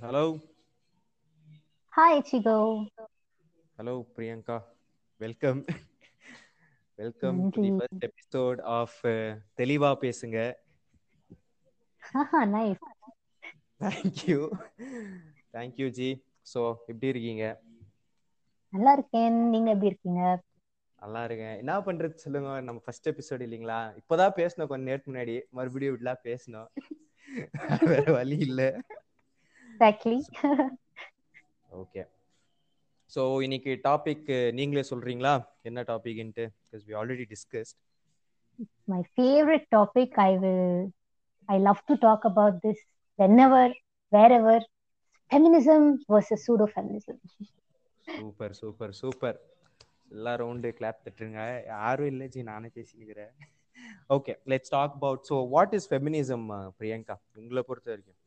Hello. Hi, Chigo. Hello, Priyanka. Welcome. Welcome to the first episode of uh, தெளிவா பேசுங்க Haha, nice. Thank you thank you ji so எப்படி இருக்கீங்க? நல்லா இருக்கேன். நீங்க எப்படி இருக்கீங்க? நல்லா இருக்கேன். என்ன பண்றது சொல்லுங்க. நம்ம ஃபர்ஸ்ட் எபிசோட் இல்லைங்களா? இப்போதான் பேசணும் கொஞ்ச நேரத்துக்கு முன்னாடி. மறுபடியும் இப்படிலாம் பேசணும் வேற வழி இல்லை. எக்ஸாக்ட்லி ஓகே ஸோ இன்னைக்கு டாபிக் நீங்களே சொல்றீங்களா? என்ன டாபிக்ன்ட்டு because we already discussed my favorite topic i will i love to talk about this whenever wherever feminism versus pseudo feminism super super super எல்லா ரவுண்டு கிளாப் தட்டுருங்க. யாரும் இல்லை ஜி நானே பேசினுக்கிறேன். Okay let's talk about so what is feminism Priyanka? உங்களை பொறுத்த வரைக்கும்.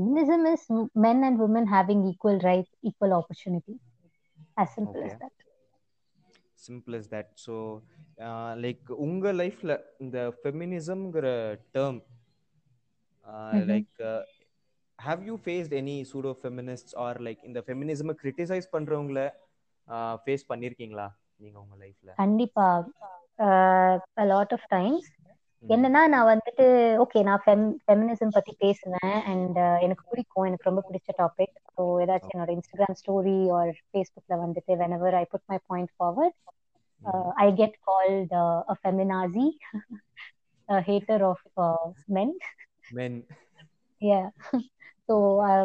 Feminism is men and women having equal rights equal opportunity. As simple as Okay. that. Simple is that so like உங்க லைஃப்ல இந்த ஃபெமினிசம்ங்கிற term. Like have you faced any pseudo feminist or like இந்த ஃபெமினிசமை criticise பண்றவங்கள face பண்ணிருக்கீங்களா? நீங்க உங்க லைஃப்ல கண்டிப்பா. A lot of times என்னன்னா நான் வந்துட்டு ஓகே நான் ஃபெம் ஃபெமினிசம் பத்தி பேசுவேன் அண்ட் எனக்கு பிடிக்கும் எனக்கு ரொம்ப பிடிச்ச டாபிக் ஸோ ஏதாச்சும் என்னோட இன்ஸ்டாகிராம் ஸ்டோரி ஆர் ஃபேஸ்புக்ல வந்துட்டு whenever I put my. Point forward I get called a feminazi hater of men men yeah. So uh,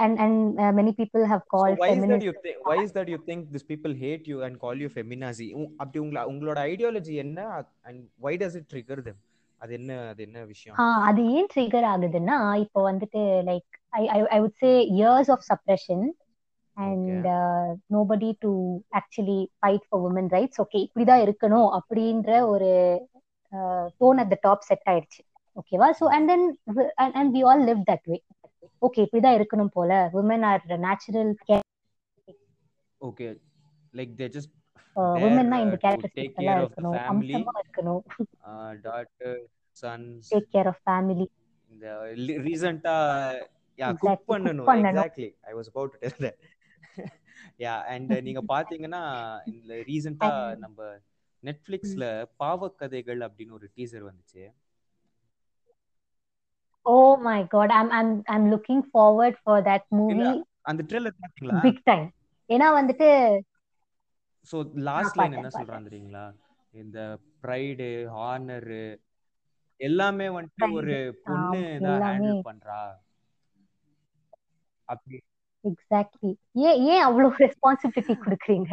and and uh, many people have So called why is that feminists you think why is that you think these people hate you and call you feminazi? உ- அப்படி உங்கள உங்களோட ideology என்ன? and why does it trigger them? அது என்ன அது என்ன விஷயம்? அது ஏன் ட்ரிகர் ஆகுதுன்னா இப்போ வந்துட்டு like I I would say years of suppression and nobody to actually fight for women rights okay இப்படிதான் இருக்கணும் அப்படின்ற ஒரு tone at the top set ஆயிடுச்சு. ஓகேவா so and then and we all live that way okay இப்படிதான் இருக்கணும் போல. Women are natural okay like they just உமன்னா இந்த கேரக்டரிஸ்டிக்ஸ் இருக்கணும். அம்சமா இருக்கணும். Daughter sons take care of family இந்த ரீசன்ட்டா யா Exactly, குக் பண்ணணும். Exactly I was about to tell that yeah and நீங்க பாத்தீங்கன்னா இந்த ரீசன்ட்டா நம்ம நெட்ஃபிளிக்ஸ்ல பாவக்கதைகள் அப்படின்னு ஒரு டீசர் வந்துச்சு. ஓ my God I'm I'm I'm looking forward for that movie அந்த ட்ரெய்லர் பாத்தீங்களா? பிக் டைம் ஏன்னா வந்துட்டு சோ லாஸ்ட் லைன் என்ன சொல்றான் தெரியுங்களா இந்த ப்ரைடு ஹானர் எல்லாமே வந்துட்டு Pride, ஒரு பொண்ணு தான். ஹேண்டில் பண்றா? அப்படி. எக்ஸாக்ட்லி ஏன் ஏன் அவ்வளவு ரெஸ்பான்சிபிலிட்டி கொடுக்குறீங்க?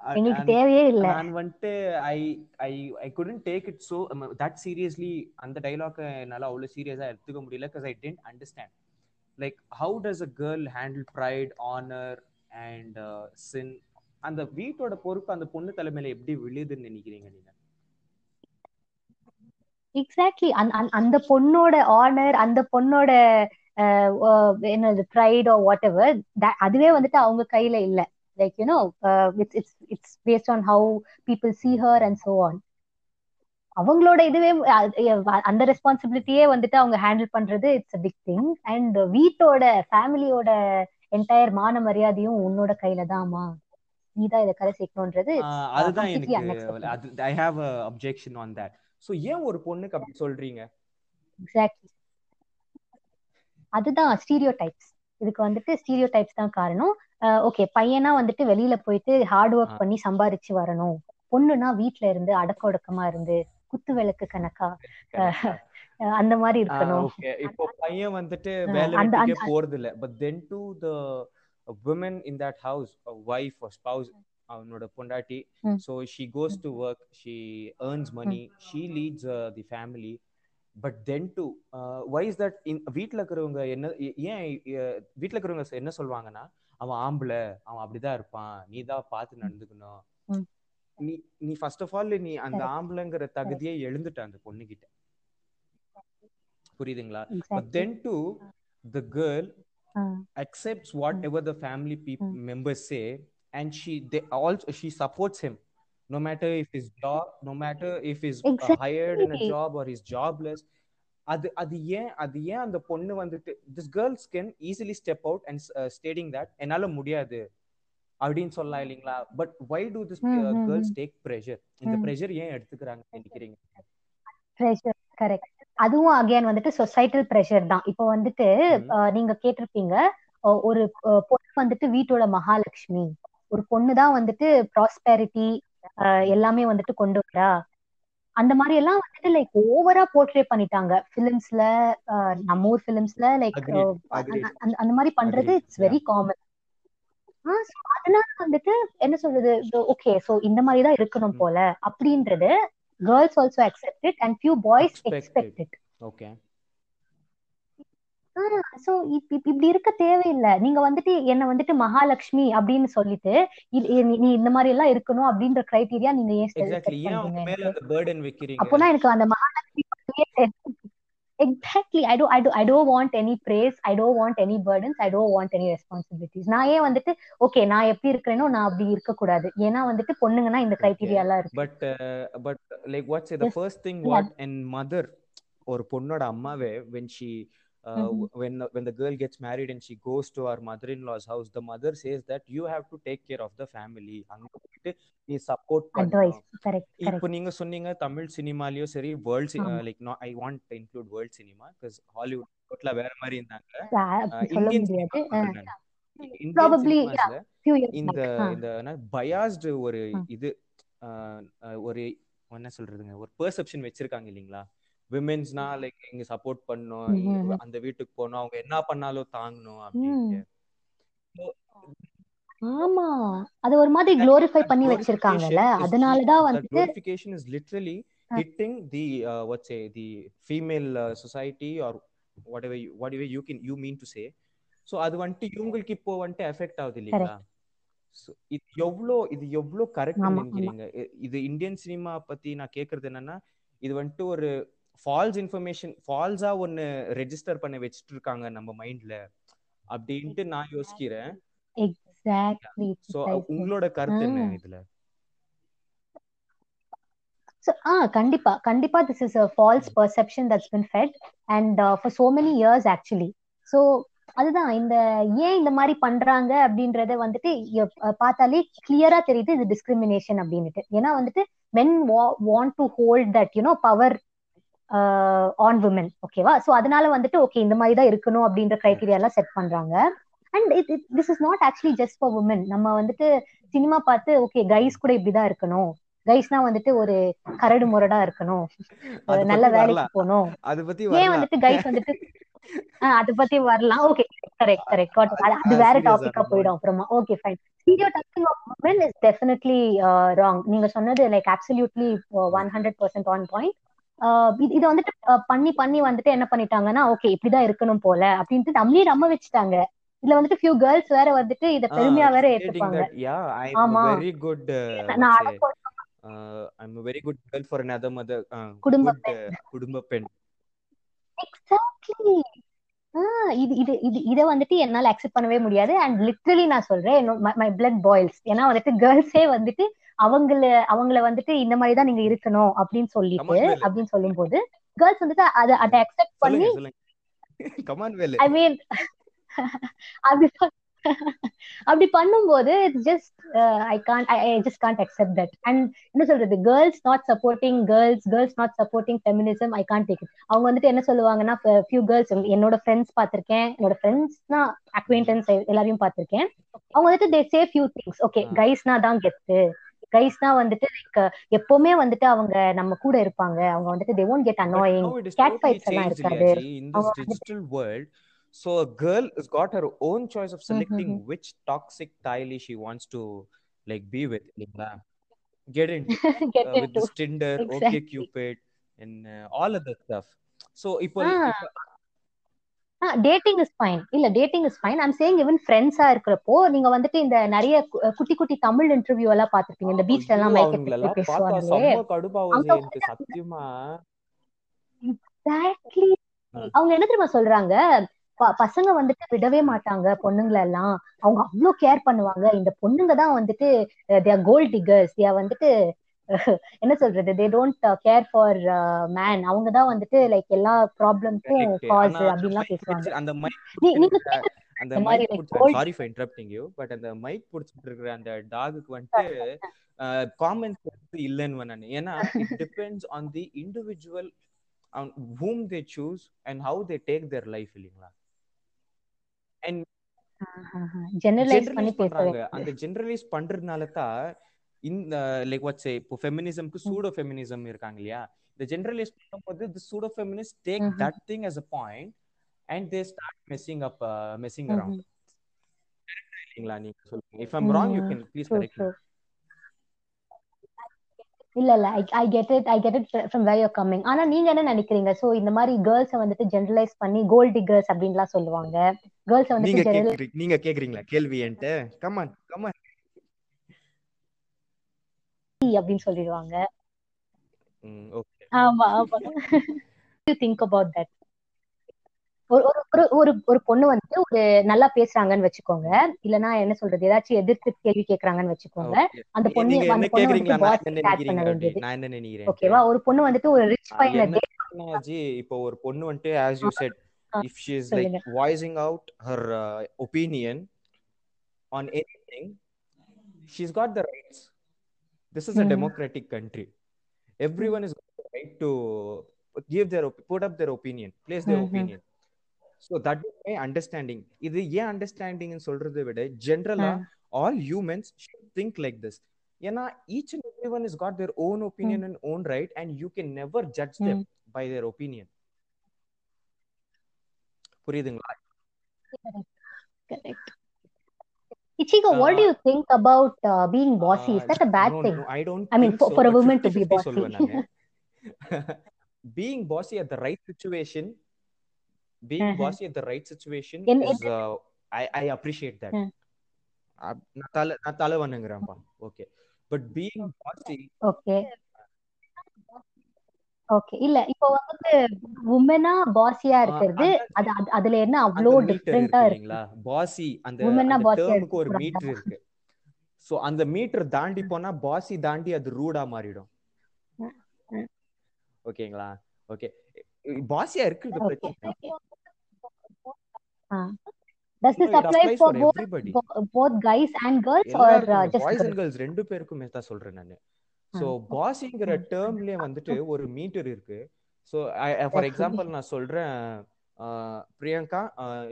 எங்களுக்கு தேவையே இல்ல. நான் வந்துட்டு I I I couldn't take it so that seriously அந்த டைலாக் என்னால அவ்வளவு சீரியஸா எடுத்துக்க முடியல because I didn't understand like how does a girl handle pride honour and sin அந்த வீட்டோட பொறுப்பு அந்த பொண்ணு தலைமையில எப்படி விழுதுன்னு நினைக்கிறீங்க நீங்க? எக்ஸாக்ட்லி அந்த பொண்ணோட ஆனர் அந்த பொண்ணோட என்னது ப்ரைட் ஆர் வாட் எவர் அதுவே வந்துட்டு அவங்க கையில இல்ல. Like you know it's it's it's based on how people see her and so on அவங்களோட இதுவே அந்த ரெஸ்பான்சிபிலிட்டியே வந்துட்டு அவங்க ஹேண்டில் பண்றது it's a big thing and வீட்டோட ஃபேமிலியோட என்டையர் மான மரியாதையும் உன்னோட கையில தான்மா. நீ தான் இதை கரை சேர்க்கணுன்றது ஆஹ் அதுதான் எனக்கு I have a objection on that so ஏன் ஒரு பொண்ணுக்கு அப்படி சொல்றீங்க? எக்ஸாக்ட்லி அதுதான் ஸ்டீரியோ டைப்ஸ் இதுக்கு வந்துட்டு ஸ்டீரியோ டைப்ஸ் தான் காரணம். ஓகே பையனா வந்துட்டு வெளியில போயிட்டு ஹார்ட் ஒர்க். பண்ணி சம்பாரிச்சு வரணும். பொண்ணுனா வீட்ல இருந்து அடக்க ஒடுக்கமா இருந்து குத்து விளக்கு கணக்கா அந்த மாதிரி இருக்கணும். இப்போ பையன் வந்துட்டு வேலை போறது இல்ல but then to the women in that house a wife or spouse அவனோட பொண்டாட்டி. ம். so she goes to work she earns money she leads uh, the family. But then too uh, why is that in வீட்ல இருக்கிறவங்க என்ன ஏன் வீட்ல இருக்கிறவங்க என்ன சொல்லுவாங்கன்னா அவன் ஆம்பளை அவன் அப்படிதான் இருப்பான் நீ தான் பார்த்து நடந்துக்கணும். ம். நீ நீ ஃபர்ஸ்ட் ஆஃப் ஆல் நீ அந்த. ஆம்பளைங்கிற தகுதியை எழுந்துட்ட அந்த பொண்ணுகிட்ட. புரியுதுங்களா? But Exactly. then too the girl ah, accepts whatever the family peop- members say and she they also she supports him no matter if his job no matter if he's uh, hired in a Exactly. job or he's jobless அது அது ஏன் அது ஏன் அந்த பொண்ணு வந்துட்டு this girls can easily step out and stating that என்னால முடியாது அப்படின்னு சொல்லலாம் இல்லைங்களா but why do this girls. Take pressure இந்த. ப்ரெஷர் ஏன் எடுத்துக்கிறாங்க நினைக்கிறீங்க ப்ரெஷர் கரெக்ட் அதுவும் அகைன் வந்துட்டு சொசைட்டல் ப்ரெஷர் தான். இப்போ வந்துட்டு நீங்க கேட்டிருப்பீங்க ஒரு பொண்ணு வந்துட்டு வீட்டோட மகாலட்சுமி. ஒரு பொண்ணு தான் வந்துட்டு ப்ராஸ்பெரிட்டி எல்லாமே வந்துட்டு கொண்டு வரா. அந்த மாதிரி எல்லாம் வந்துட்டு லைக் ஓவரா போர்ட்ரே பண்ணிட்டாங்க. பிலிம்ஸ்ல நம்ம ஊர் பிலிம்ஸ்ல லைக். அந்த மாதிரி பண்றது இட்ஸ் வெரி காமன் அதனால வந்துட்டு என்ன சொல்றது ஓகே சோ இந்த மாதிரி தான் இருக்கணும். போல அப்படின்றது girls also accept it and few boys Expected. Expect it okay so இப்படி இருக்க தேவையில்லை. நீங்க வந்துட்டு என்ன வந்துட்டு மகாலட்சுமி அப்படின்னு சொல்லிட்டு நீ- இந்த மாதிரி எல்லாம் இருக்கணும் அப்படின்ற கிரைட்டீரியா நீங்க ஏன் அப்போனா எனக்கு? அந்த Mahalakshmi exactly I do I do I do want any praise I do want any burdens I do want any responsibilities நான் ஏன் வந்துட்டு ஓகே நான் எப்படி இருக்கிறேனோ நான் அப்படி இருக்க கூடாது ஏன்னா வந்துட்டு பொண்ணுங்கன்னா இந்த கிரைட்டீரியா எல்லாம் இருக்கு. But but like what's the. First thing. What and mother ஒரு பொண்ணோட அம்மாவே when she uh, Mhm. when when the girl gets married and she goes to her mother-in-law's house the mother says that you have to take care of the family. அங்க போயிட்டு நீ support correct இப்போ நீங்க சொன்னீங்க தமிழ் சினிமாலயும் சரி world. Like I want include world cinema because ஹாலிவுட்ல வேற மாதிரி இருந்தாங்க. இந்தியன் சினிமா ஃபியூ இயர்ஸ் இந்த இந்த பயாஸ்டு ஒரு. இது ஆஹ் ஒரு என்ன சொல்றதுங்க ஒரு பெர்செப்ஷன் வச்சிருக்காங்க இல்லைங்களா? விமென்ஸ்னா லைக் இங்க சப்போர்ட் பண்ணணும் ம், இங்க ம், ம். அந்த வீட்டுக்கு போகணும் அவங்க என்ன பண்ணாலும் தாங்கணும் அப்படின்ட்டு. ஆமா. அது ஒரு மாதிரி குளோரிஃபை பண்ணி வச்சிருக்காங்கல்ல. அதனாலதான் வந்துட்டு glorification is literally ah. hitting the uh, what's say the female uh, society or whatever you, whatever you can you mean to say. So அது வந்துட்டு இவங்களுக்கு இப்போ வந்துட்டு எஃபெக்ட் ஆகுது So, இது எவ்வளோ இது எவ்வளோ கரெக்ட். நினைக்கிறீங்க இது இந்தியன் சினிமா பத்தி நான் கேக்குறது என்னன்னா இது வந்துட்டு ஒரு ஃபால்ஸ் இன்ஃபர்மேஷன் ஃபால்ஸா ஒன்னு ரெஜிஸ்டர் பண்ண வச்சுட்டு இருக்காங்க நம்ம மைண்ட்ல அப்படின்ட்டு நான் யோசிக்கிறேன். சோ உங்களோட கருத்து என்ன. இதுல? So, ah, கண்டிப்பா கண்டிப்பா this is a false perception that's been fed and uh, for so many years actually. So அதுதான் இந்த ஏன் இந்த மாதிரி பண்றாங்க அப்படின்றத வந்துட்டு பார்த்தாலே கிளியரா தெரியுது இது டிஸ்கிரிமினேஷன் அப்படின்னுட்டு. ஏன்னா வந்துட்டு men wa- want to hold that you on women ஓகேவா சோ அதனால வந்துட்டு ஓகே இந்த மாதிரி தான் இருக்கணும் அப்படின்ற கிரைட்டீரியா எல்லாம் செட் பண்றாங்க. And it this is not actually just for women நம்ம வந்துட்டு சினிமா பார்த்து ஓகே கைஸ் கூட இப்படிதான் இருக்கணும். கைஸ்னா வந்துட்டு ஒரு கரடு முரடா இருக்கணும். நல்ல வேலைக்கு. போகணும். ஏன் வந்துட்டு கைஸ் வந்துட்டு அத பத்தி வரலாம். ஓகே கரெக்ட் கரெக்ட் அது வேற டாபிக்கா ஆன போயிடும் அப்புறமா. Okay fine stereotyping of women is definitely wrong நீங்க சொன்னது like absolutely one hundred percent on point இதை வந்துட்டு பண்ணி பண்ணி வந்துட்டு என்ன பண்ணிட்டாங்கன்னா ஓகே இப்படிதான் இருக்கணும் போல அப்படின்ட்டு நம்மளே நம்ப வச்சுட்டாங்க. இதுல வந்துட்டு ஃபியூ கேர்ள்ஸ் வேற வந்துட்டு இத பெருமையா வேற ஏத்துப்பாங்க. a very good uh, நான் i'm a very good girl for another mother uh, குடும்ப uh, குடும்ப பெண். எக்ஸாக்ட்லி இது இது இது இத வந்துட்டு என்னால அக்செப்ட் பண்ணவே முடியாது. அண்ட் லிட்ரலி நான் சொல்றேன் மை பிளட் பாய்ல்ஸ் ஏன்னா வந்துட்டு கேர்ள்ஸே வந்துட்டு அவங்கள அவங்கள வந்துட்டு இந்த மாதிரி தான் நீங்க இருக்கணும் அப்படின்னு சொல்லிட்டு. அப்படின்னு சொல்லும்போது கேர்ள்ஸ் வந்துட்டு அதை அதை அக்செப்ட் பண்ணி ஐ மீன் அப்படி அப்படி பண்ணும்போது it's just I can I just can't accept that and என்ன சொல்றது? Girls not supporting girls girls not supporting feminism I can't take it அவங்க வந்துட்டு என்ன சொல்லுவாங்கன்னா ஃபியூ கேர்ள்ஸ் என்னோட ஃப்ரெண்ட்ஸ் பார்த்திருக்கேன். என்னோட ஃப்ரெண்ட்ஸ்னா அக்வைண்டன்ஸ் எல்லாரையும் பார்த்திருக்கேன். அவங்க வந்துட்டு they say few things okay. கைஸ்னா தான் கெத்து. கைஸ்னா வந்துட்டு லைக் எப்பவுமே வந்துட்டு அவங்க நம்ம கூட இருப்பாங்க அவங்க வந்துட்டு they won't get annoying totally fights எல்லாம் இருக்காது. Digital world, so a girl has got her own choice of selecting mhm. which toxic Tylee she wants to like be with. இல்லைங்களா? Get into get uh, with into this Tinder, Exactly. okay Cupid, and uh, all of that stuff. So இப்போ Ah. Dating is fine இல்ல dating is fine I'm saying even ஃப்ரெண்ட்ஸா இருக்கிறப்போ நீங்க வந்துட்டு இந்த நிறைய குட்டி குட்டி தமிழ் இன்டர்வியூ எல்லாம் பாத்திருப்பீங்க இந்த பீச்ல எல்லாம் எக்ஸாக்ட்லி. அவங்க என்ன தெரியுமா சொல்றாங்க? பசங்க வந்துட்டு விடவே மாட்டாங்க பொண்ணுங்களை எல்லாம். அவங்க அவ்வளவு கேர் பண்ணுவாங்க. இந்த பொண்ணுங்க தான் வந்துட்டு தேர் கோல்ட் டிகர்ஸ் தேர் வந்துட்டு என்ன சொல்றது? They don't care for man அவங்க தான் வந்துட்டு லைக் எல்லா ப்ராப்ளம்க்கும். காஸ் அப்படின்லாம் பேசுவாங்க. அந்த பிடிச்சிருக்கிற- அந்த mic sorry for interrupting you but அந்த மைக் பிடிச்சிட்டு இருக்கிற அந்த டாகுக்கு வந்துட்டு காமன் சென்ஸ் இல்லைன்னு நான் ஏன்னா it depends on the individual on whom they choose and how they take their life இல்லைங்களா? And ஜெனரலைஸ் பண்ணி பேசுறேன் அந்த ஜெனரலைஸ் பண்றதுனால தான் இந்த லைக் வாட்ஸ் இப்போ ஃபெமினிசம்க்கு சூடோ ஃபெமினிசம் இருக்காங்க இல்லையா? இந்த ஜெனரலைஸ் பண்ணும்போது the pseudo feminist tag. That thing as a point and they start messing up uh, messing around. இல்லைங்களா நீங்க சொல்லுங்க if i'm wrong you Mhm. can please true correct me. True இல்ல இல்ல I get it I get it from where you're coming ஆனா நீங்க என்ன நினைக்கிறீங்க? So இந்த மாதிரி கேர்ள்ஸ வந்துட்டு ஜெனரலைஸ் பண்ணி கோல்ட் டிகர்ஸ் அப்படின்லாம் சொல்லுவாங்க. கேர்ள்ஸ வந்துட்டு நீங்க கேக்குறீங்க நீங்க கேக்குறீங்களா? கேள்வி என்கிட்ட கமான் கமான் அப்படின்னு சொல்லிடுவாங்க. ஆமா ஆமா. யூ திங்க் அபவுட் தட் ஒரு ஒரு ஒரு பொண்ணு வந்துட்டு ஒரு நல்லா பேசுறாங்கன்னு வச்சுக்கோங்க. இல்லனா என்ன சொல்றது? ஏதாச்சும் எதிர்த்து கேள்வி கேக்குறாங்கன்னு வச்சுக்கோங்க. அந்த பொண்ணு அந்த என்ன பொண்ணு வேண்டியது. ஓகேவா ஒரு பொண்ணு வந்துட்டு ஒரு ரிச் பையனை இப்போ ஒரு பொண்ணு வந்துட்டு as you said ah, if she is like சொல்லுங்க. voicing out her uh, opinion on anything she's got the rights. This is a Mhm. democratic country everyone is got the right to give their op- put up their opinion place their Mhm. opinion so that is my understanding இது ஏன் understanding னு சொல்றதை விட ஜென்ரலா all humans should think like this ஏன்னா each and everyone has got their own opinion and own right and you can never judge them by their opinion புரியுதுங்களா Correct. Ichigo, what do uh, you think about uh, being uh, bossy? Is that a bad no, thing? No, I don't. I mean, for, so, for a woman to be bossy. being bossy at the right situation, being uh-huh. bossy at the right situation In is, uh, I, I appreciate that. Uh, Okay. But being bossy. Okay. Okay இல்ல இப்போ வந்துட்டு உமனா பாசியா இருக்கிறது அது அது- அதுல என்ன அவ்வளோ அந்த மீட்டர் டிஃப்ரெண்டா இருக்கு இருக்கு? இல்லைங்களா? பாசி அந்த bossy-ஆ டேர்முக்கு ஒரு? மீட்டர் இருக்கு. சோ அந்த மீட்டர் தாண்டி போனா பாசி தாண்டி அது ரூடா மாறிடும். ஓகேங்களா? ஓகே. பாசியா இருக்குது ஓகே பிரச்சனை does this it apply applies for for both everybody. Both guys and girls or எல்லாருக்கும் ஜஸ்ட் பாய்ஸ் அண்ட் கேர்ள்ஸ் ரெண்டு பேருக்குமே தான் சொல்றேன் நானு. சோ பாசிங்கிற. டேர்ம்லயே வந்துட்டு ஒரு மீட்டர் இருக்கு சோ ஃபார். எக்ஸாம்பிள் நான் சொல்றேன் பிரியங்கா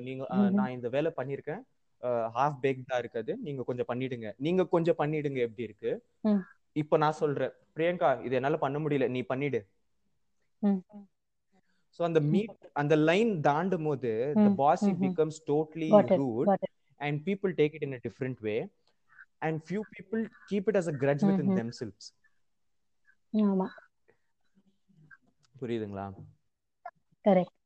நீங்க. நான் இந்த வேலை பண்ணிருக்கேன் ஹாஃப் பேக் தான் இருக்குது நீங்க கொஞ்சம் பண்ணிடுங்க நீங்க கொஞ்சம் பண்ணிடுங்க எப்படி இருக்கு. இப்போ நான் சொல்றேன் பிரியங்கா இது என்னால பண்ண முடியல நீ பண்ணிடு. சோ அந்த மீட் அந்த லைன் தாண்டும் போது the ம், bossy mhm. becomes totally Got it, rude got it. and people take it in a different way and few people keep it ஆமா புரியுதுங்களா கரெக்ட்.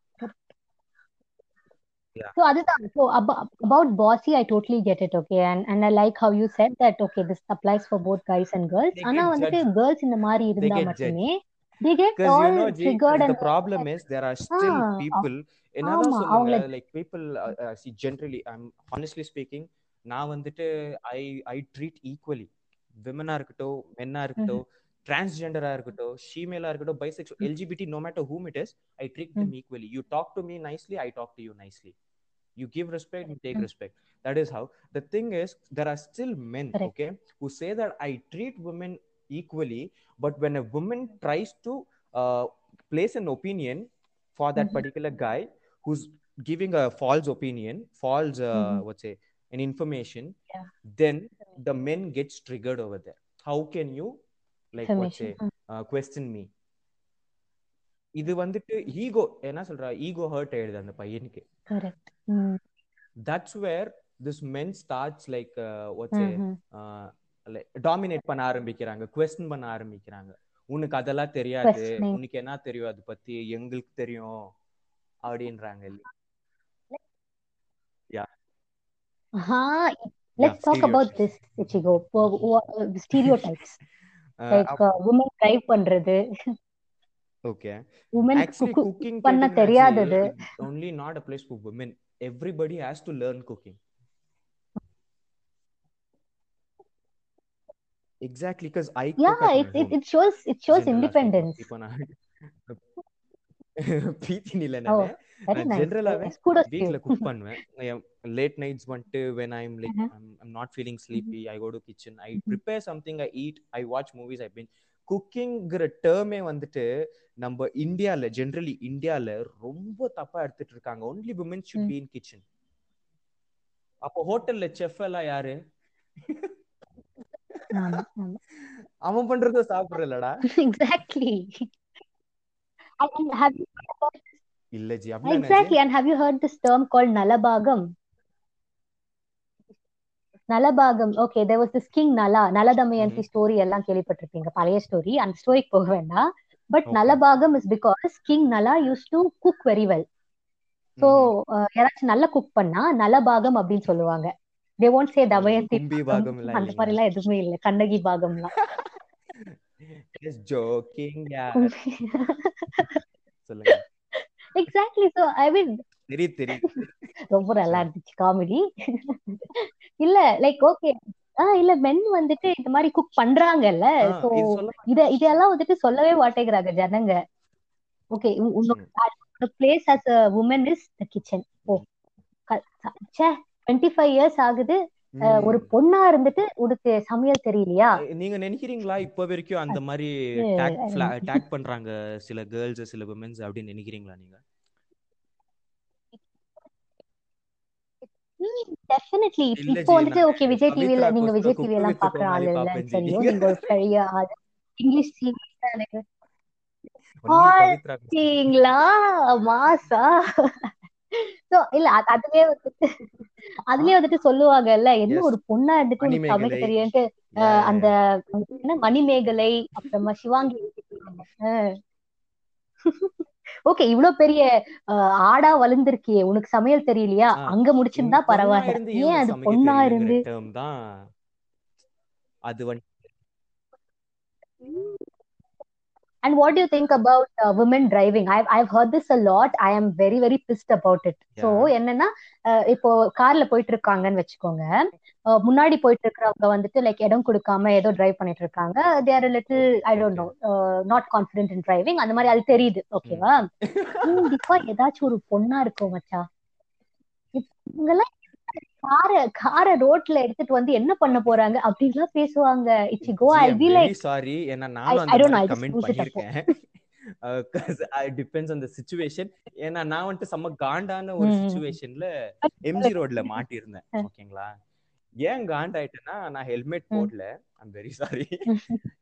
So அதுதான் so about, about bossy I totally get it okay and and I like how you said that okay this applies for both guys and girls They ஆனா get வந்துட்டு girls இந்த மாதிரி இருந்தா மட்டுமே they get all you know G, triggered 'cause and the problem is there are still Ah, people என்னதான் சொல்லுங்க like people uh, uh, see generally I'm honestly speaking நான் வந்துட்டு ஐ ஐ ட்ரீட் ஈக்குவலி விமனா இருக்கட்டும் மென்னா இருக்கட்டும் டிரான்ஸ்ஜெண்டரா இருக்கட்டும் ஷீமேலா இருக்கட்டும் bisexual LGBT no matter whom it is I treat them equally you talk to me nicely I talk to you nicely you give respect you take Mm. respect that is how the thing is there are still men Correct. okay who say that i treat women equally but when a woman tries to uh, place an opinion for that Mhm. particular guy who's giving a false opinion false uh, Mhm. what's say an information Yeah. then the men gets triggered over there how can you uh, question me இது வந்துட்டு ego என்ன சொல்றா ego hurt ஆயிடுது அந்த பையனுக்கு correct that's where this men starts like uh, what's say uh, like dominate பண்ண ஆரம்பிக்கிறாங்க question பண்ண ஆரம்பிக்கிறாங்க உனக்கு அதெல்லாம் தெரியாது. உனக்கு என்ன தெரியும் அது பத்தி எங்களுக்கு தெரியும் அப்படின்றாங்க இல்லையா Ah, let's talk about this Ichigo stereotypes Uh, uh, women drive பண்றது actually cook cooking பண்ண தெரியாதது it only not applies for women everybody has to learn cooking exactly because I yeah it, it it shows it shows independence இப்போ நான் இல்ல oh நானு ஜென்ரலாவே வீட்ல cook பண்ணுவேன் late nights வந்துட்டு when Mhm, I'm not feeling mhm, sleepy I go to kitchen I mhm. Prepare something I eat I watch movies I been குக்கிங்கிற டேர்மே வந்துட்டு நம்ம இந்தியால ஜென்ரலி இந்தியால ரொம்ப தப்பா எடுத்துட்டு இருக்காங்க. Only women should. Be in kitchen அப்போ ஹோட்டல்ல செஃப் எல்லாம் யாரு? அவன் பண்றத சாப்பிடுறலடா. About இல்ல ஜி exactly and have you heard this term called nalabagam Nalabagam okay there was this king Nala Naladamayanthi. Story எல்லாம் கேள்விப்பட்டிருப்பீங்க பழைய ஸ்டோரி அந்த ஸ்டோரிக்கு போக வேண்டாம். But nalabagam is because king Nala used to cook very well ம்ஹும். யாராச்சும் நல்லா குக் பண்ணா நலபாகம் அப்படின்னு சொல்லுவாங்க. தே say ஓ தமயந்தி அந்த மாதிரி எல்லாம் எதுவுமே இல்லை கண்ணகி பாகம்லாம். எக்ஸாக்ட்லி ஸோ ஐ மீன் தெரியுது தெரியுது. ரொம்ப நல்லா இருந்துச்சு காமெடி இல்ல லைக் ஓகே ஆஹ் இல்ல மென் வந்துட்டு இந்த மாதிரி குக் பண்றாங்கல்ல சோ இது இதெல்லாம் வந்துட்டு சொல்லவே மாட்டேங்கிறாங்க ஜனங்க. ஓகே உன்னோட place as a woman is the kitchen ஓ ச்சே டுவெண்ட்டி ஃபைவ் இயர்ஸ் ஆகுது ஒரு. பொண்ணா இருந்துட்டு உனக்கு சமையல் தெரியலையா? நீங்க நினைக்கிறீங்களா இப்ப வரைக்கும் அந்த மாதிரி டேக் பண்றாங்க சில கேர்ள்ஸ் சில விமென்ஸ் அப்படின்னு நினைக்கிறீங்களா நீங்க? டெஃபினெட்லி இல்ல இப்போ வந்துட்டு ஓகே விஜய் டிவில நீங்க விஜய் டிவி எல்லாம் பாக்குற ஆள் இல்ல தெரியும் நீங்க ஒரு பெரிய ஆள். இங்கிலீஷ் டிவி எனக்கு பாத்தீங்களா மாசா? சோ இல்ல அது- அதுலயே வந்துட்டு அதுலயே வந்துட்டு சொல்லுவாங்கல்ல என்ன ஒரு பொண்ணா இருந்துட்டு உனக்கு சமைக்க தெரியும்ட்டு அந்த என்ன மணிமேகலை அப்புறமா சிவாங்கி ஓகே இவ்ளோ பெரிய அஹ், ஆடா வளர்ந்திருக்கியே உனக்கு சமையல் தெரியலையா? அங்க முடிச்சிருந்தா பரவாயில்ல. ஏன் அது பொண்ணா இருந்து? அது வந்து And what do you think about uh, women driving? I've I've heard this a lot. I am very very pissed about it. So யா என்னன்னா இப்போ கார்ல போயிட்டு இருக்காங்கன்னு வச்சுக்கோங்க முன்னாடி போயிட்டு இருக்கிறவங்க வந்துட்டு லைக் இடம் கொடுக்காம ஏதோ டிரைவ் பண்ணிட்டு இருக்காங்க they are little I don't know not confident in driving அந்த மாதிரி அது தெரியுது. ஓகேவா கண்டிப்பா ஏதாச்சும் ஒரு பொண்ணா இருக்கும் மச்சா? இவங்கெல்லாம் கார கார ரோட்ல எடுத்துட்டு வந்து என்ன பண்ண போறாங்க அப்படின்லாம் பேசுவாங்க. It's go I be like sorry ஏன்னா ஐ அந்த கமெண்ட் பண்ணியிருக்கேன். டிபெண்ட்ஸ் ஆன் த சுச்சுவேஷன் ஏன்னா நான் வந்துட்டு செம்ம காண்டான ஒரு சுச்சுவேஷன்ல எம்ஜி ரோட்ல மாட்டியிருந்தேன். ஓகேங்களா? ஏன் காண்டாயிட்டேன்னா நான் ஹெல்மெட் போடல. ஐம் வெரி சாரி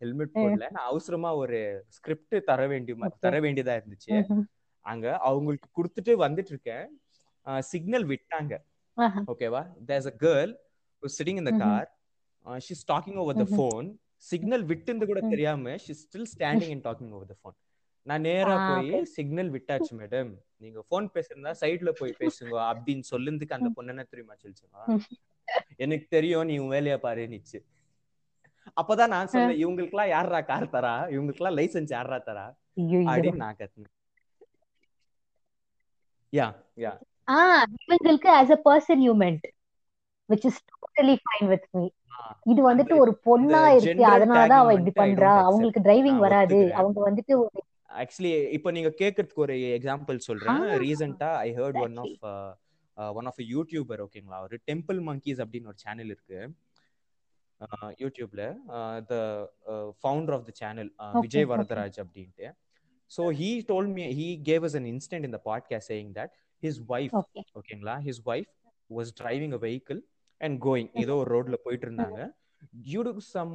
ஹெல்மெட் போடல. நான் அவசரமா ஒரு ஸ்கிரிப்ட் தர வேண்டிய தர வேண்டியதா இருந்துச்சு. அங்க அவங்களுக்கு கொடுத்துட்டு வந்துட்டு இருக்கேன். சிக்னல் விட்டாங்க. ஓகேவா there's a girl sitting in the car she's talking over the phone signal விட்டுந்து கூட தெரியாம she still standing and talking over the phone நான் நேரா போய் சிக்னல் விட்டாச்சு மேடம் நீங்க போன் பேசுறதா சைடுல போய் பேசுங்க அப்படின்னு சொல்லுறதுக்கு அந்த பொண்ணு என்ன தெரியுமா சொல்லிச்சுங்க எனக்கு தெரியும் நீ உன் வேலையா பாரு நிச்சு. அப்பதான் நான் சொன்னேன் இவங்களுக்கு எல்லாம் யாரா கார் தரா? இவங்களுக்கு எல்லாம் லைசன்ஸ் யாரா தரா அப்படின்னு நான் கத்துனேன். யா யா ஆ இவங்களுக்கு as a person you meant which is totally fine with me. இது வந்துட்டு ஒரு பொண்ணா இருக்கு அதனாலதான் அவ இப்படி பண்றா. அவங்களுக்கு டிரைவிங் வராது. அவங்க வந்துட்டு ஆக்சுவலி இப்போ நீங்க கேக்குறதுக்கு ஒரு எக்ஸாம்பிள் சொல்றேன். ரீசெண்டா I heard one of one of YouTuber ஓகேங்களா ஒரு டெம்பிள் மங்கீஸ் அப்படின்னு ஒரு சேனல் இருக்கு. யூடியூப்ல the founder of the channel Vijay Varadaraj அப்படின்ட்டு. So he told me he gave us an instant இந்த podcast saying that his wife ஓகேங்களா his wife was driving a vehicle and going ஏதோ ஒரு ரோட்ல போயிட்டு இருந்தாங்க due to some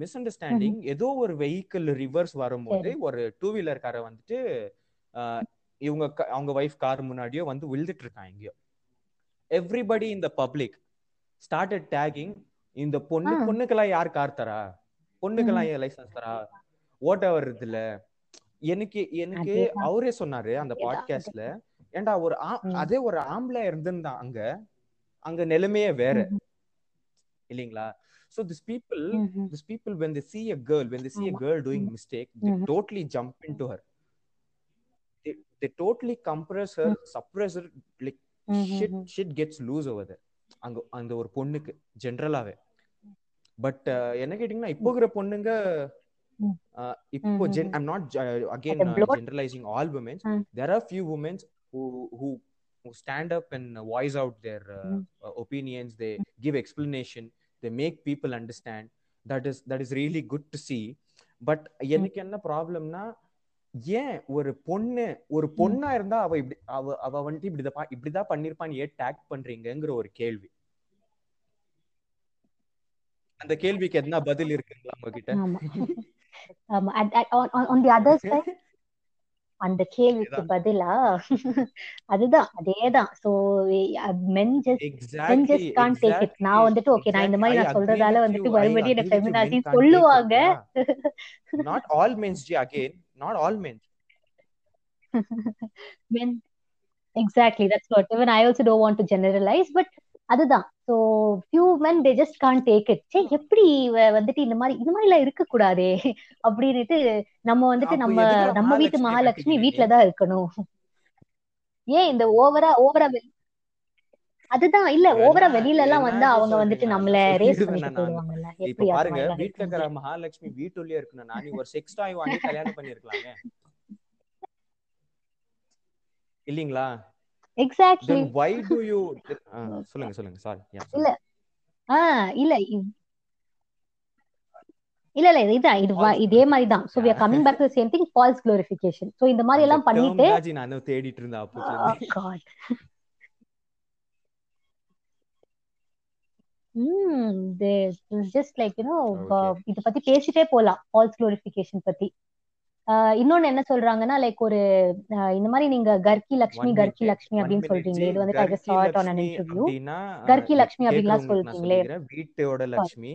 misunderstanding ஏதோ ஒரு வெஹிக்கிள் ரிவர்ஸ் வரும்போது ஒரு டூ வீலர் காரை வந்துட்டு இவங்க அவங்க ஒய்ஃப் கார் முன்னாடியோ வந்து விழுந்துட்டு இருக்கான் எங்கேயோ எவ்ரிபடி இந்த பப்ளிக் ஸ்டார்டட் டேகிங் இந்த பொண்ணு பொண்ணுக்கெல்லாம் யார் கார் தரா? பொண்ணுக்கெல்லாம் லைசன்ஸ் தரா? ஓட்ட வருதுல எனக்கு எனக்கு அவரே சொன்னாரு அந்த பாட்காஸ்ட்ல ஏண்டா ஒரு அதே ஒரு ஆம்பளை இருந்திருந்தான் அங்க அங்க நிலைமையே வேற இல்லீங்களா so this people mm-hmm. these people when they see a girl when they see a girl doing mistake they mm-hmm. totally jump into her they, they totally compress her mm-hmm. suppress her like shit shit gets loose over there அங்க அந்த ஒரு பொண்ணுக்கு ஜென்ரலாவே but என்ன கேட்டீங்கன்னா இப்போ இருக்கிற பொண்ணுங்க uh, இப்போ gen I'm not again bloat- generalizing all women's there are few women who who who stand up and voice out their uh, Mm. uh, opinions they give explanation they make people understand that is that is really good to see but எனக்கு என்ன ப்ராப்ளம்னா ஏன் ஒரு பொண்ணு ஒரு பொண்ணா இருந்தா அவ இப்படி அவ அவ வந்துட்டு இப்படிதான் இப்படிதான் பண்ணிருப்பான்னு ஏன் டேக் பண்றீங்கங்கிற ஒரு கேள்வி அந்த கேள்விக்கு என்ன பதில் இருக்குங்களா உங்ககிட்ட ஆமா ஆமா at- at- on on- அந்த கேள்விக்கு. பதிலா அதுதான் அதேதான் so men just men exactly just can't take it exactly நான் வந்துட்டு ஓகே நான் இந்த மாதிரி நான் சொல்றதால வந்துட்டு மறுபடியும் என்ன ஃபெமினாசி. சொல்லுவாங்க not all men G again not all men men exactly that's what even I also don't want to generalize but அதுதான். Few men they just can't take it. சே எப்படி வந்துட்டு இந்த மாதிரி இந்த மாதிரி எல்லாம் இருக்க கூடாதே அப்படின்னுட்டு நம்ம வந்துட்டு நம்ம நம்ம வீட்டு மகாலட்சுமி மகாலட்சுமி கட்டிக்கிற நீ? வீட்ல தான் இருக்கணும். ஏன் இந்த ஓவரா ஓவரா அதுதான். இல்ல ஓவரா வெளியில எல்லாம் வந்தா அவங்க வந்துட்டு? நம்மள ரேஸ் பண்ணிட்டு நான். போயிடுவாங்கல்ல. இப்ப பாருங்க இருக்க இருக்கிற மகாலட்சுமி வீட்டுள்ளே இருக்கணும். நான் ஒரு செக்ஸ் டாய் வாங்கி கல்யாணம் பண்ணிருக்கலாங்க இல்லீங்களா? எக்ஸாக்ட்லி do you ஆ, சொல்லுங்க சொல்லுங்க. சாரி இல்ல. ஆஹ் இல்ல. இல்ல இல்ல. இது வ- False இதே மாதிரி தான் so we are coming back to the same thing. False glorification. So இந்த மாதிரி எல்லாம் பண்ணிட்டு நான் தேடிட்டு இருந்தேன் Oh. Hmm, just like you know Okay. uh, இத பத்தி பேசிட்டே போலாம். ஃபால்ஸ் குளோரிஃபிகேஷன் பத்தி. இன்னொன்னு என்ன சொல்றாங்கன்னா லைக் ஒரு இந்த மாதிரி நீங்க லக்ஷ்மி One கர்க்கி minute, லக்ஷ்மி அப்படின்னு. சொல்றீங்க இது I just an interview Lakshmi அப்படின்லாம் கேக்குறவங்களுக்கு நான் சொல்றீங்களே. வீட்டோட லக்ஷ்மி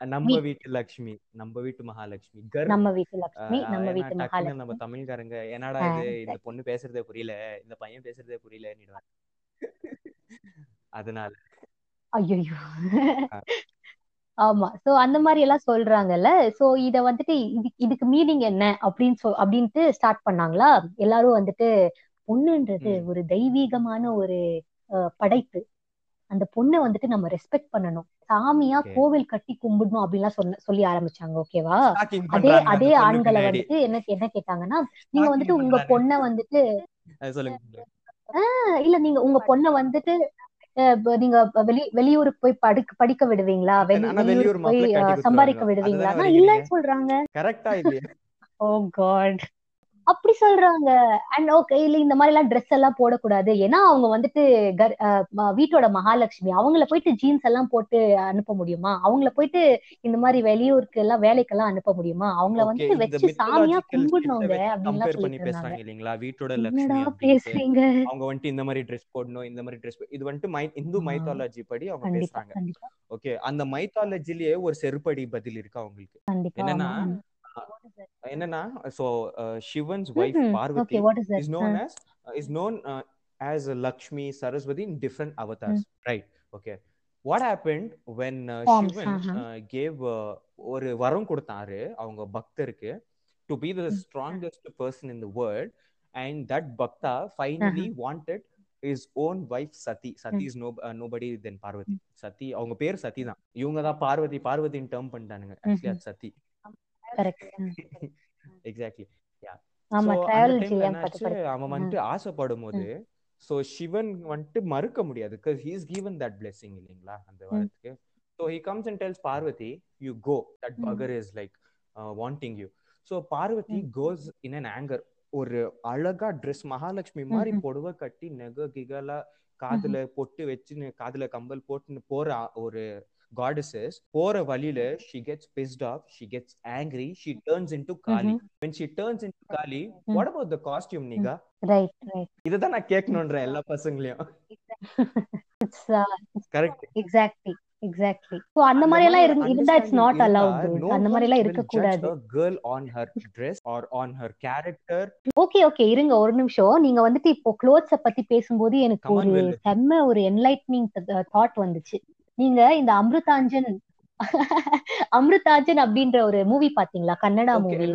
நம்ம வீட்டு லக்ஷ்மி நம்ம வீட்டு மகாலட்சுமி நம்ம வீட்டு லக்ஷ்மி நம்ம வீட்டு டக்குன்னு நம்ம மகாலட்சுமி தமிழ்காரங்க என்னடா இது இந்த. பொண்ணு பேசுறதே புரியல இந்த பையன் பேசுறதே புரியலன்னுடுவாங்க அதனால ஐயோ. ஆமா சோ அந்த மாதிரி எல்லாம் சொல்றாங்கல்ல சோ இத வந்துட்டு இது இதுக்கு மீனிங் என்ன அப்படின்னு சொ அப்படின்ட்டு ஸ்டார்ட் பண்ணாங்களா எல்லாரும் வந்துட்டு பொண்ணுன்றது. ஒரு தெய்வீகமான ஒரு அஹ், படைப்பு அந்த பொண்ணை வந்துட்டு நம்ம ரெஸ்பெக்ட் பண்ணணும் சாமியா. கோவில் கட்டி கும்பிடணும் அப்படின்லாம் சொன்ன சொல்லி ஆரம்பிச்சாங்க ஓகேவா அதே பண்றாங்க அந்த அதே ஆண்களை. வந்துட்டு என்ன என்ன கேட்டாங்கன்னா நீங்க வந்துட்டு உங்க பண்றாங்க. பொண்ணை வந்துட்டு அது சொல்லுங்க சொல்லுங்க. ஆஹ் இல்ல நீங்க உங்க பொண்ணை வந்துட்டு நீங்க வெளி வெளியூருக்கு போய் படிக்க படிக்க விடுவீங்களா? வெளியூர் போய் சம்பாதிக்க. விடுவீங்களா? இல்லைன்னு சொல்றாங்க. ஓ காட் அப்படி சொல்றாங்க. அண்ட் ஓகே இல்ல இந்த மாதிரி எல்லாம் ட்ரெஸ் எல்லாம் போடக்கூடாது. ஏன்னா அவங்க வந்துட்டு கர்- வீட்டோட மகாலட்சுமி. அவங்கள போயிட்டு ஜீன்ஸ் எல்லாம் போட்டு அனுப்ப முடியுமா? அவங்கள போயிட்டு இந்த மாதிரி வெளியூருக்கு எல்லாம் வேலைக்கெல்லாம் அனுப்ப முடியுமா? அவங்கள வந்துட்டு வச்சு சாமியா கும்பிடணுங்க பேசுறாங்க இல்லைங்களா? வீட்டோட பேசுறீங்க? அவங்க வந்துட்டு இந்த மாதிரி ட்ரெஸ் போடணும் இந்த மாதிரி ட்ரெஸ் இது வந்துட்டு இந்து. மைத்தாலஜி படி அவங்க பேசுறாங்க. ஓகே அந்த மைத்தாலஜிலேயே ஒரு செருப்படி பதில் இருக்கு அவங்களுக்கு. என்னன்னா என்னன்னா so Sivan's okay Parvathi what is is known as is known as Lakshmi Saraswati in different avatars, right? Okay. What happened when uh, Forms, Shivan uh-huh. uh, gave uh, ஒரு வரம் கொடுத்தாரு அவங்க பக்தருக்கு to be the strongest person in the world and that bhakta finally wanted is own wife Sati Sati is no nobody then Parvathi Sati அவங்க பேர் சதி தான். இவங்க தான் பார்வதி பார்வதின்னு டேர்ம் பண்ணிட்டானுங்க. ஆக்சுவலி அது சதி கரெக்ட் எக்ஸாக்ட்லி பட்டு அவன் வந்துட்டு ஆசைப்படும் போது சோ சிவன் வந்துட்டு மறுக்க முடியாது. Because he is given that blessing இல்லைங்களா? அந்த வரத்துக்கு. So he comes and tells Parvathi you go that. பகர் is like wanting you so Parvathi. Goes in an anger ஒரு அழகா ட்ரெஸ் மகாலட்சுமி மாதிரி. புடவை கட்டி நெக கிகலா காதுல பொட்டு வச்சுன்னு காதுல கம்பல் போட்டுன்னு போற ஒரு goddesses போற வழியில she gets pissed off she gets angry she turns into kali. When she turns into kali Mm. what about the costume niga? இதுதான் நான் கேட்கணுன்றேன் எல்லா பசங்களையும். It's correct exactly exactly so அந்த மாதிரி எல்லாம் இருந்து- இட்ஸ் நாட் அலவுட் அந்த மாதிரி எல்லாம் இருக்க கூடாது. Girl on her dress or on her character okay okay இருங்க ஒரு நிமிஷம். நீங்க வந்துட்டு இப்போ க்ளோத்ஸ பத்தி பேசும்போது எனக்கு ஒரு. செம்ம ஒரு என்லைட்னிங் தாட் வந்துச்சு. நீங்க இந்த அமிர்தாஞ்சன் அமிர்தாஜன் அப்படின்ற ஒரு மூவி பாத்தீங்களா Kannada movie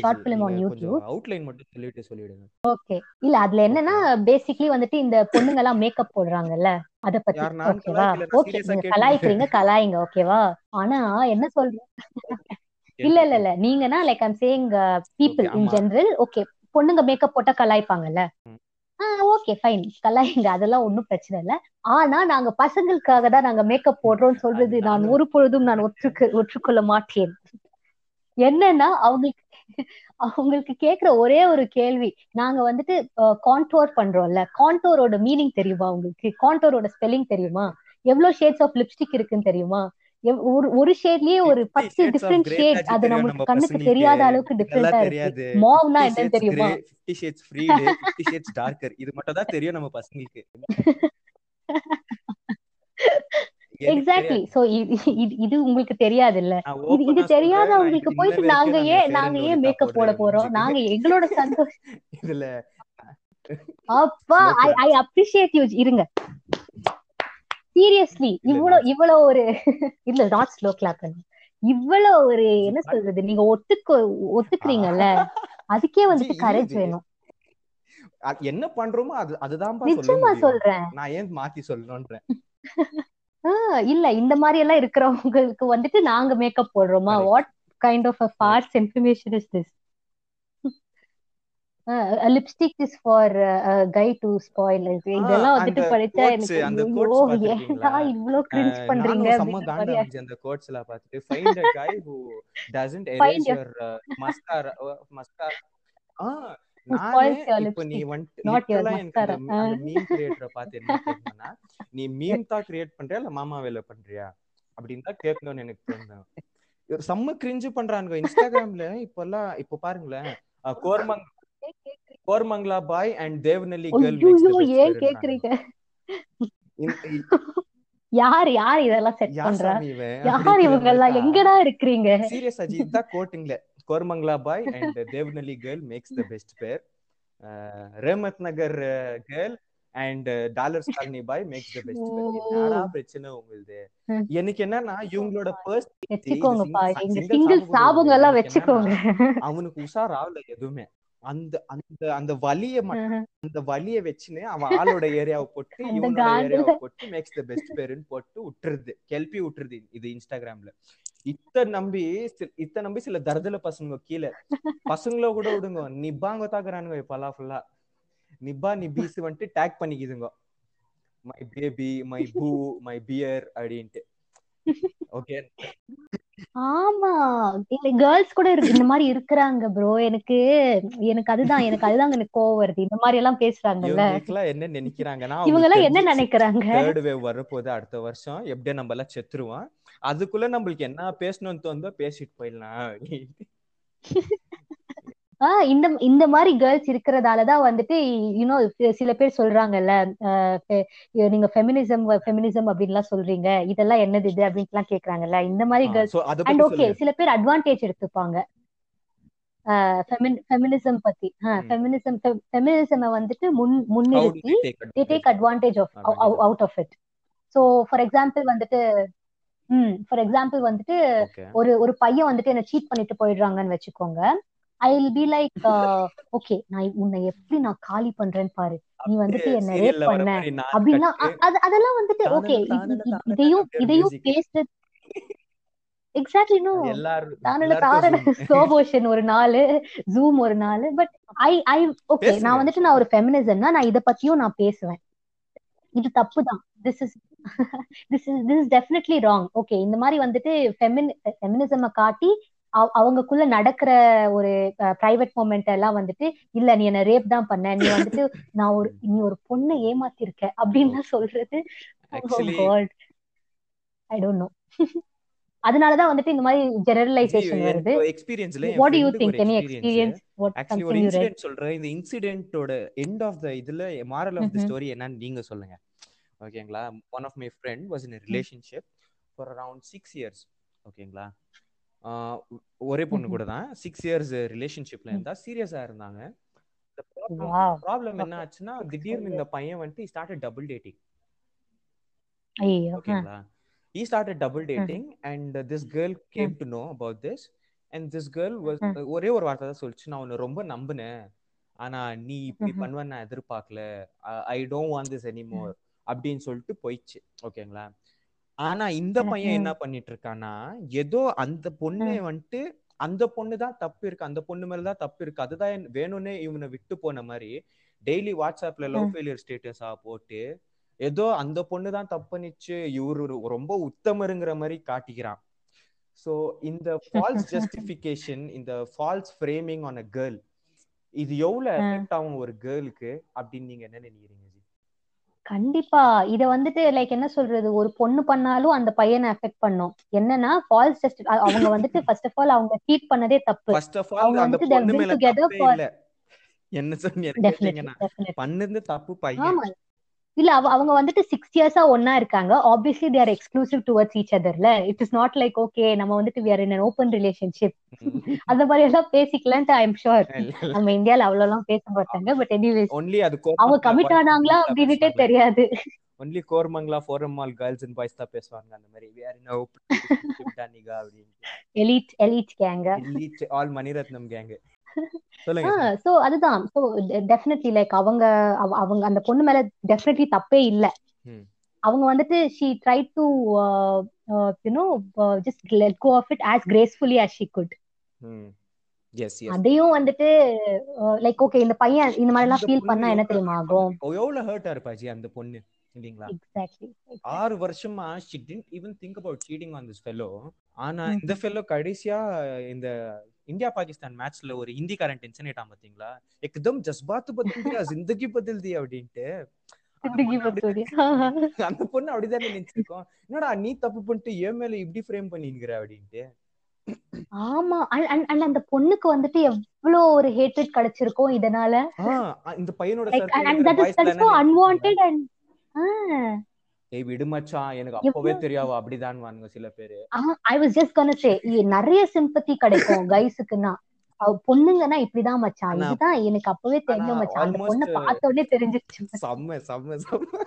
short film on YouTube outline மட்டும் சொல்லிட்டு சொல்லிடுங்க. ஓகே இல்ல அதுல என்னன்னா பேசிக்லி வந்துட்டு இந்த பொண்ணுங்க எல்லாம் மேக்கப் போடுறாங்க அத பத்தி. ஓகேவா ஓகே நீங்க கலாய்க்கிறீங்க கலாய்ங்க ஓகேவா ஆனா என்ன சொல்றேன் இல்ல இல்ல இல்ல. நீங்கன்னா like I'm saying people in general okay பொண்ணுங்க மேக்கப் போட்டா கலாய்ப்பாங்கல்ல? Okay fine கலாய்ங்க. அதெல்லாம் ஒண்ணும் பிரச்சனை இல்ல. ஆனா நாங்க பசங்களுக்காக தான் நாங்க மேக்கப் போடுறோம்னு சொல்றது நான் ஒரு பொழுதும் நான் ஒற்றுக்கு ஒற்றுக்கொள்ள மாட்டேன். என்னன்னா அவங்களுக்கு அவங்களுக்கு கேக்குற ஒரே ஒரு கேள்வி. நாங்க வந்துட்டு கான்டோர் பண்றோம்ல. கான்டோரோட மீனிங் தெரியுமா உங்களுக்கு? கான்டோரோட ஸ்பெல்லிங் தெரியுமா? எவ்வளவு ஷேட்ஸ் ஆஃப் லிப்ஸ்டிக் இருக்குன்னு தெரியுமா? ஒரு ஒரு ஷேட்லயே ஒரு 50 பத்து டிஃப்ரெண்ட் ஷேட் அது நம்ம கண்ணுக்கு தெரியாத அளவுக்கு டிஃப்ரெண்டா இருக்கு. மாவ்னா 50 என்னன்னு தெரியுமா? Grey 50 shades freed 50 shades darker இது மட்டும் தான் தெரியும் நம்ம பசங்களுக்கு. எக்ஸாக்ட்லி சோ இது இது உங்களுக்கு தெரியாது இல்ல இது இது தெரியாத உங்களுக்கு போயிட்டு நாங்க ஏன் ஃபேர் நாங்க ஏன் மேக்கப் போட போறோம்? நாங்க எங்களோட சந்தோஷம் இதுல அப்பா ஐ ஐ அப்ரிஷியேட் யூ இருங்க. சீரியஸ்லி இவ்வளவு இவ்வளவு ஒரு இல்ல நாட் ஸ்லோ கிளாப் இவ்வளவு ஒரு என்ன சொல்றது நீங்க ஒத்துக்கோ ஒத்துக்கிறீங்கல்ல. அதுக்கே வந்துட்டு கரேஜ் வேணும். என்ன பண்றோமோ அது சொல்ல நிச்சயமா சொல்றேன். நான் ஏன் மாத்தி சொல்லணும்ன்றேன் இல்ல இந்த மாதிரி எல்லாம் இருக்கிறவங்களுக்கு வந்துட்டு நாங்க makeup போடுறோமா? What kind of a farce information is this lipstick is for guy to spoil இதெல்லாம் வந்துட்டு படிச்சா எனக்கு அந்த ஐயோ ஏன்டா இவ்ளோ கிரிஞ்ச் பண்றீங்க செம்ம காண்டா இருந்துச்சு அந்த கோட்ஸ் எல்லாம் பார்த்துட்டு find a guy who doesn't erase your mascara mascara ஆ இப்ப நீ மீம் தான் கிரியேட் பண்றியா இல்ல மாமா வேலை பண்றியா? அப்படின்னு தான் கேட்கணும்னு எனக்கு தோணும் செம்ம கிரிஞ்சு பண்றானுங்க. இன்ஸ்டாகிராம்ல இப்பெல்லாம் இப்போ பாருங்களேன் கோர்மங் Koramangala boy and Devanahalli girl ஏன் கேக்குறீங்க? யார் யார் இதெல்லாம் செட் பண்றா? யார் இவங்க எல்லாம் தான் எங்கடா இருக்கிறீங்க? சீரியஸ் அஜி இதுதான் கோட்டிங்ல. Koramangala boy and Devanahalli girl makes the best pair Rahmat Nagar girl and Dollars Colony boy makes the best pair என்னடா பிரச்சனை உங்களுது? ம். எனக்கு என்னன்னா இவங்களோட பர்சன் வச்சுக்கோங்கப்பா எங்க சிங்கிள் சிங்கிள் சாப சாபங்க எல்லாம் வச்சுக்கோங்க. அவனுக்கு உஷார் ஆகல எதுவுமே. அந்த அந்த அந்த வலிய அந்த வலிய வச்சுன்னு அவன் ஆளோட ஏரியாவை போட்டு இவனோட ஏரியாவை போட்டு மேக்ஸ் த பெஸ்ட் பேருன்னு போட்டு விட்டுருது கெல்பி விட்டுருது இது இன்ஸ்டாகிராம்ல இத்த நம்பி இத்த நம்பி சில தருதல பசங்க கீழே. பசங்கள கூட விடுங்க. நிப்பாங்க தாக்குறானுங்க இப்பெல்லாம் ஃபுல்லா நிப்பா நிபீஸ் வந்துட்டு tag பண்ணிக்குதுங்க. My baby my boo my bear அப்படின்ட்டு. ஓகே ஆமா. இல்ல கேர்ள்ஸ் கூட இருக்கு இந்த மாதிரி இருக்கிறாங்க ப்ரோ எனக்கு எனக்கு அதுதான் எனக்கு அதுதான் எனக்கு கோவம் வருது. இந்த மாதிரி எல்லாம் பேசுறாங்கல்ல. என்ன நினைக்கிறாங்கன்னா இவங்க எல்லாம் என்ன நினைக்கிறாங்க? தேர்ட் வேவ் வரப்போகுது அடுத்த வருஷம். எப்படியே நம்ம எல்லாம் செத்துருவோம். அதுக்குள்ள நம்மளுக்கு என்ன பேசணும்னு தோணுதோ பேசிட்டு போயிடலாம். ஆஹ் இந்த இந்த மாதிரி கேர்ள்ஸ் இருக்கிறதாலதான் வந்துட்டு யூனோ சில பேர் சொல்றாங்கல்ல நீங்க ஃபெமினிசம் ஃபெமினிசம் அப்படின்லாம் சொல்றீங்க இதெல்லாம் என்னது இது அப்படின்ட்டுலாம் கேக்குறாங்கல்ல இந்த மாதிரி கேர்ள்ஸ் சோ அண்ட் ஓகே சில பேர் அட்வான்டேஜ் எடுத்துப்பாங்க. ஃபெமினிசம் பத்தி. ஃபெமினிசம் ஃபெமினிசம் வந்துட்டு முன் முன்னிறுத்தி take they take advantage of out of it so for example வந்துட்டு ம் ஃபார் எக்ஸாம்பிள் வந்துட்டு ஒரு ஒரு பையன் வந்துட்டு என்ன சீட் பண்ணிட்டு போயிடுறாங்கன்னு வச்சுக்கோங்க. I will be like okay நான் உன்னை எப்படி நான் காலி பண்றேன்னு பாரு. நீ வந்துட்டு என்ன ரேப் பண்ண. அப்படின்னா அதெல்லாம் வந்துட்டு ஓகே இதையும் இதையும் பேசுறது எக்ஸாக்ட்லி நோ தானல தாரண மோஷன் ஒரு நாள் ஜூம் ஒரு நாள் பட் ஐ ஐ ஓகே நான் வந்துட்டு நான் ஒரு ஃபெமினிசம்னா நான் இத பத்தியும் நான் பேசுவேன். இது தப்பு தான் this is this is this is definitely wrong okay இந்த மாதிரி வந்துட்டு ஃபெமின் ஃபெமினிசம் காட்டி அவ- அவங்களுக்குள்ள நடக்கிற ஒரு பிரைவேட் மூமெண்ட் எல்லாம் வந்துட்டு இல்ல நீ என்ன ரேப் தான் பண்ண. நீ வந்துட்டு நான் ஒரு நீ ஒரு பொண்ணை ஏமாத்திருக்க. அப்படின்னு சொல்றது. ஐ டோன்ட் நோ அதனாலதான் வந்துட்டு இந்த மாதிரி ஜெனரலைசேஷன் வருது. எக்ஸ்பீரியன்ஸ்ல what you think any experience what actually ஒரு இன்சிடென்ட் சொல்றேன். இந்த இன்சிடென்ட்டோட எண்ட் ஆஃப் த இதுல மாரல் ஆஃப் த. ஸ்டோரி என்னன்னு நீங்க சொல்லுங்க. ஓகேங்களா one of my friend was in relationship for around six years ஓகேங்களா ஒரே பொண்ணு. கூட தான் சிக்ஸ் இயர்ஸ் ரிலேஷன்ஷிப்ல இருந்தா சீரியஸா இருந்தாங்க. ப்ராப்ளம் என்ன ஆச்சுன்னா திடீர்னு இந்த பையன் வந்துட்டு ஸ்டார்ட் டபுள் டேட்டிங் ஓகேங்களா? He started double dating and uh, this girl came to know about this. And this girl was ம். ஒரே ஒரு வார்த்தை தான் சொல்லிச்சு. நான் உன்னை ரொம்ப நம்பினேன். ஆனா நீ இப்படி ம்ஹும். பண்ணுவ நான் எதிர்பார்க்கல. I don't want this anymore அப்படின்னு சொல்லிட்டு போயிடுச்சு ஓகேங்களா? ஆனா இந்த பையன். என்ன பண்ணிட்டு இருக்கானா ஏதோ அந்த பொண்ணு வந்துட்டு அந்த பொண்ணு தான் தப்பு இருக்கு அந்த பொண்ணு மேல தான் தப்பு இருக்கு அதுதான் வேணும்னே இவனை விட்டு போன மாதிரி டெய்லி வாட்ஸ்அப்ல லவ். ஃபெயிலியர் ஸ்டேட்டஸா போட்டு ஏதோ அந்த பொண்ணு தான் தப்பு பண்ணிச்சு இவரு ரொம்ப உத்தமருங்கிற மாதிரி காட்டிக்கிறான் சோ இந்த ஃபால்ஸ் ஜஸ்டிஃபிகேஷன் இந்த false framing on a girl இது எவ்வளவு. எஃபெக்ட் ஆகும் ஒரு கேர்ளுக்கு அப்படின்னு நீங்க என்ன நினைக்கிறீங்க கண்டிப்பா. இத வந்துட்டு லைக் என்ன சொல்றது? ஒரு பொண்ணு பண்ணாலும் அந்த பையனை அஃபெக்ட் பண்ணும். என்னன்னா ஃபால்ஸ் ஜஸ்ட் அவங்க வந்துட்டு ஃபர்ஸ்ட் ஆஃப் ஆல் அவங்க சீட் பண்ணதே தப்பு. ஃபர்ஸ்ட் ஆஃப் ஆல் அவங்க அந்த வந்துட்டு பொண்ணு மேல தப்பே இல்ல. என்ன சொன்னீங்க பண்ணது தப்பு பையன். இல்ல அவ அவங்க வந்துட்டு சிக்ஸ் இயர்ஸா ஒன்னா இருக்காங்க. Obviously they're exclusive towards each அதர்ல it is not like okay நம்ம வந்துட்டு in an ஓப்பன் ரிலேஷன்ஷிப் அந்த மாதிரி எல்லாம் பேசிக்கலான்ட்டு ஐ எம் ஷுர் நம்ம இந்தியால அவ்வளவு எல்லாம் பேச மாட்டாங்க பட் எனிவேஸ் ஒன்லி அது அவங்க கமிட் ஆனாங்களா அப்படின்னுட்டே தெரியாது. Only Koramangala ஃபோரமால் girls and boys தான் பேசுவாங்க அந்த மாதிரி. A open relationship டானிகா அப்படின்னு எலிட் எலிட் கேங்க elite ஆல் மணிரத்னம் கேங் சொல்லுங்க ஆ சோ அதுதான். சோ டெஃபினெட்லி லைக் அவங்க அவ- அவங்க அந்த பொண்ணு மேல டெஃபினெட்லி தப்பே இல்ல. அவங்க வந்துட்டு she try to you know just let go of it as gracefully as she could. ம். எஸ் எஸ் அதையும் வந்துட்டு லைக் ஓகே இந்த பையன் இந்த மாதிரி எல்லாம் ஃபீல் பண்ணா என்ன தெரியுமா ஆகும்? எவ்வளவு ஹர்ட்டா இருப்பாச்சு அந்த பொண்ணு இல்லீங்களா? எக்ஸாக்ட்லி ஆறு வருஷமா she didn't even think about cheating on this fellow. ஆனா. இந்த ஃபெல்லோ கடைசியா இந்த இந்தியா பாகிஸ்தான் மேட்ச்ல ஒரு ஹிந்திக்காரன் டென்ஷன் ஆயிட்டான் பாத்தீங்களா? எக்தம் ஜஸ்பாத் பதல் தியா ஜிந்தகி பதல் தியா அப்படின்ட்டு அந்த பொண்ணு அப்படிதானே நினைச்சிருக்கோம். என்னடா நீ தப்பு பண்ணிட்டு ஏன் மேல இப்படி ஃப்ரேம் பண்ணிருக்கிற அப்படின்ட்டு. ஆமா அண்ட் அந்த பொண்ணுக்கு வந்துட்டு எவ்வளவு ஒரு ஹேட்ரட் கிடைச்சிருக்கும் இதனால. இந்த பையனோட circle அண்ட் ஏய் விடு மச்சான் எனக்கு அப்பவே தெரியாவா? அப்படிதான் வானுங்க சில பேரு. ஐ வாஸ் ஜஸ்ட் கன் சே நிறைய சிம்பத்தி கிடைக்கும் கைஸுக்குன்னா பொண்ணுங்கன்னா இப்படிதான் மச்சான் இதுதான் எனக்கு அப்பவே தெரியும் மச்சான் அந்த பொண்ணை பார்த்த உடனே தெரிஞ்சிருச்சு செம்ம செம்ம செம்ம.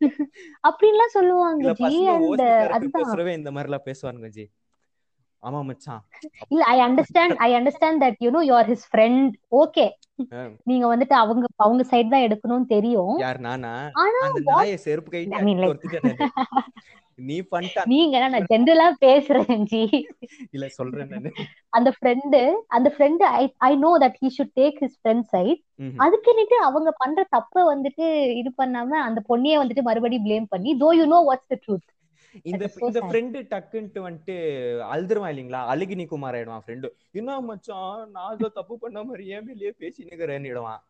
அப்படின்லாம் சொல்லுவாங்க ஜி கேரக்டர் அதுதான். இந்த மாதிரி எல்லாம் பேசுவானுங்க ஜி. ஆமா மச்சான். இல்ல I understand I understand that you know you are his friend okay. நீங்க வந்துட்டு அவங்க அவங்க சைடு தான் எடுக்கணும்னு தெரியும். யார் நானா? அந்த செருப்பு ஒருத்திட்டு நீ பண்ணிட்ட. நீங்க நான் ஜென்ரலா பேசுறேன் ஜி. இல்ல சொல்றேன் நானு. அந்த ஃப்ரெண்டு அந்த friend I I know that he should take his friend side. அதுக்குன்னுட்டு அவங்க பண்ற தப்ப வந்துட்டு இது பண்ணாம அந்த பொண்ணையே வந்துட்டு மறுபடியும் ப்ளேம் பண்ணி though you know what's the truth இந்த இந்த. ஃப்ரெண்டு டக்குன்ட்டு வந்துட்டு அழுதுருவான் இல்லைங்களா? அழுகினி குமார் ஆயிடுவான் ஃப்ரெண்டு என்ன மச்சான்? நான் ஏதோ தப்பு பண்ண மாதிரி ஏன் மேலேயே பேசினுக்கிறேன்னுடுவான்.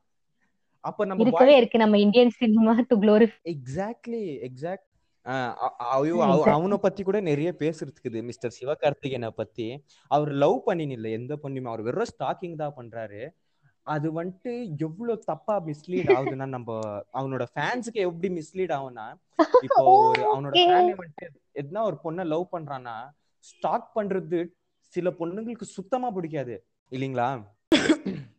அப்ப நம்ம இருக்கவே இருக்கு நம்ம Indian cinema to glorify exactly exact ஐயோ. அவனை பத்தி கூட நிறைய பேசுறதுக்குது மிஸ்டர் சிவகார்த்திகேயனை பத்தி. அவர் லவ் பண்ணின்னு இல்ல எந்த பொண்ணுமே அவர் வெறும் ஸ்டாக்கிங் தான் பண்றாரு. அது வந்துட்டு எவ்வளவு தப்பா மிஸ்லீட் ஆகுதுன்னா நம்ம அவனோட ஃபேன்ஸுக்கு எப்படி மிஸ்லீட் ஆகும்னா இப்போ ஒரு அவனோட. ஃபேனே வந்துட்டு எதுனா ஒரு பொண்ணை லவ் பண்றான்னா ஸ்டாக் பண்றது சில பொண்ணுங்களுக்கு சுத்தமா பிடிக்காது இல்லைங்களா